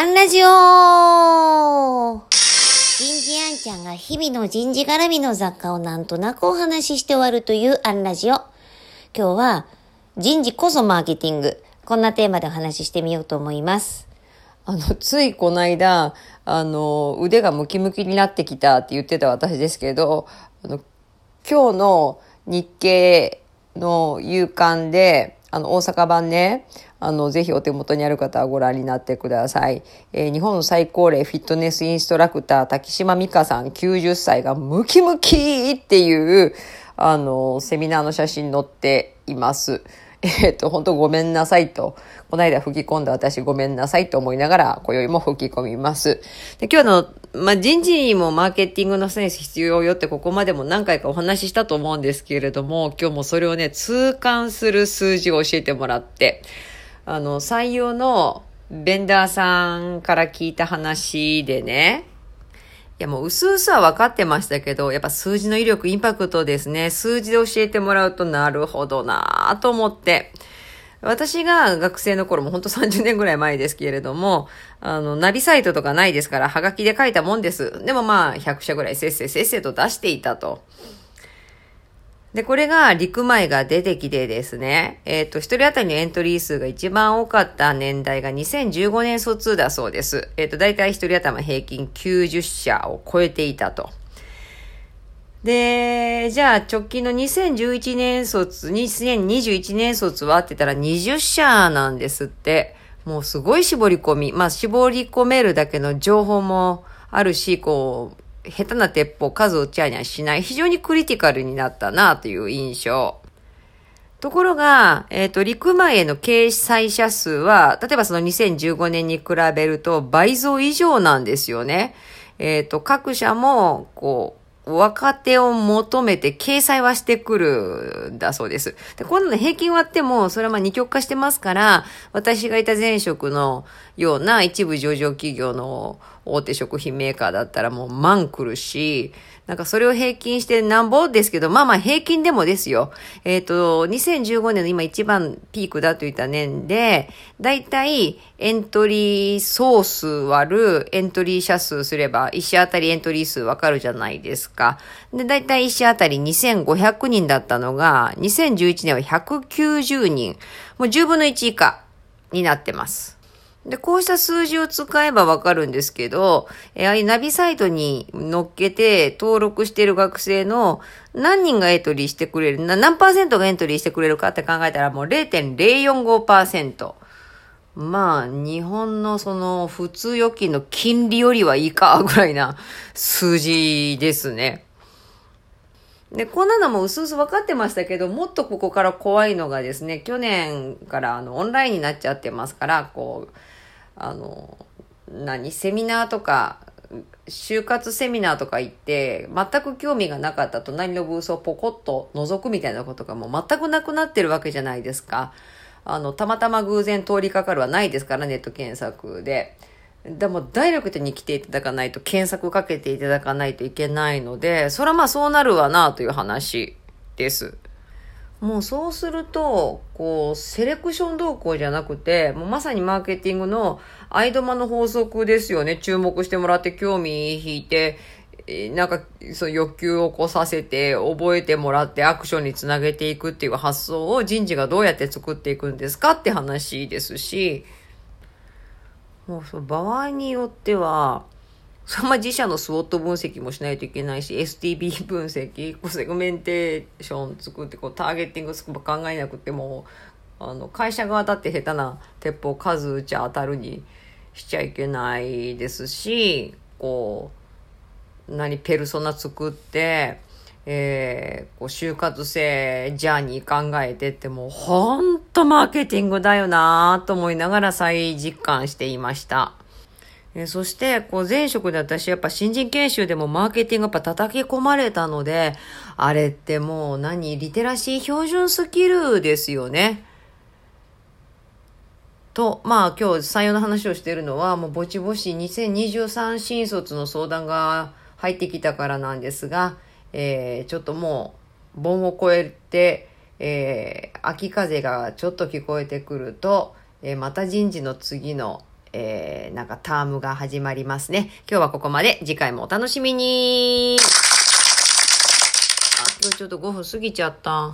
アンラジオ人事アンちゃんが日々の人事絡みの雑貨をなんとなくお話しして終わるというアンラジオ。今日は人事こそマーケティング。こんなテーマでお話ししてみようと思います。あの、ついこの間、あの、腕がムキムキになってきたって言ってた私ですけど、あの、今日の日経の夕刊で、あの、大阪版ね、あの、ぜひお手元にある方はご覧になってください。えー日本最高齢フィットネスインストラクター、滝島美香さん90歳がムキムキっていう、あの、セミナーの写真載っています。えっ、と、本当ごめんなさいと。この間吹き込んだ私ごめんなさいと思いながら、今宵も吹き込みます。で今日の、まあ、人事にもマーケティングのセンス必要よってここまでも何回かお話ししたと思うんですけれども、今日もそれをね、痛感する数字を教えてもらって、あの、採用のベンダーさんから聞いた話でね、やもう薄々は分かってましたけど、やっぱ数字の威力、インパクトですね。数字で教えてもらうとなるほどなぁと思って。私が学生の頃も本当30年ぐらい前ですけれども、あの、ナビサイトとかないですから、はがきで書いたもんです。でもまあ、100社ぐらいせっせいせっせいと出していたと。で、これが陸前が出てきてですね、えっ、と、一人当たりのエントリー数が一番多かった年代が2015年卒だそうです。えっ、と、大体一人頭平均90社を超えていたと。で、じゃあ直近の2011年卒、2021年卒はって言ったら20社なんですって。もうすごい絞り込み。まあ絞り込めるだけの情報もあるし、こう、下手な鉄砲数打ち合いにはしない。非常にクリティカルになったなという印象。ところが、えっ、と、陸前への掲載者数は、例えばその2015年に比べると倍増以上なんですよね。えっ、と、各社も、こう、若手を求めて掲載はしてくるんだそうです。で、こんなの平均割っても、それはまあ二極化してますから、私がいた前職のような一部上場企業の大手食品メーカーだったらもう万来るし、なんかそれを平均してなんぼですけど、まあまあ平均でもですよ。えっ、と、2015年の今一番ピークだといった年で、だいたいエントリー総数割るエントリー者数すれば、一社あたりエントリー数わかるじゃないですか。で、だいたい一社あたり2500人だったのが、2011年は190人。もう10分の1以下になってます。で、こうした数字を使えばわかるんですけど、えーああいうナビサイトに乗っけて登録している学生の何人がエントリーしてくれる、な何パーセントがエントリーしてくれるかって考えたらもう0.045%。まあ、日本のその普通預金の金利よりはいいかぐらいな数字ですね。で、こんなのも薄々分かってましたけど、もっとここから怖いのがですね、去年からあのオンラインになっちゃってますから、こう、あの、何、セミナーとか、就活セミナーとか行って、全く興味がなかった隣のブースをポコッと覗くみたいなことがもう全くなくなってるわけじゃないですか。あの、たまたま偶然通りかかるはないですから、ネット検索で。でも、ダイレクトに来ていただかないと、検索かけていただかないといけないので、それはまあそうなるわな、という話です。もうそうすると、こう、セレクション動向じゃなくて、もうまさにマーケティングのアイドマの法則ですよね。注目してもらって興味引いて、なんか、その欲求を起こさせて、覚えてもらってアクションにつなげていくっていう発想を人事がどうやって作っていくんですかって話ですし、もうその場合によっては、それま自社のスウォット分析もしないといけないし、STB 分析、こうセグメンテーション作って、こうターゲッティングとか考えなくても、あの、会社側だって下手な鉄砲数打ち当たるにしちゃいけないですし、こう、何、ペルソナ作って、えー、こう、就活生ジャーニー考えてってもう、ほんとマーケティングだよなと思いながら再実感していました。えーそして、こう前職で私やっぱ新人研修でもマーケティングやっぱ叩き込まれたので、あれってもう何リテラシー標準スキルですよね。と、まあ今日採用の話をしているのはもうぼちぼち2023新卒の相談が入ってきたからなんですが、えーちょっともう盆を越えて、えー秋風がちょっと聞こえてくると、えーまた人事の次の、えー、なんかタームが始まりますね。今日はここまで。次回もお楽しみに。あ、今日ちょっと5分過ぎちゃった。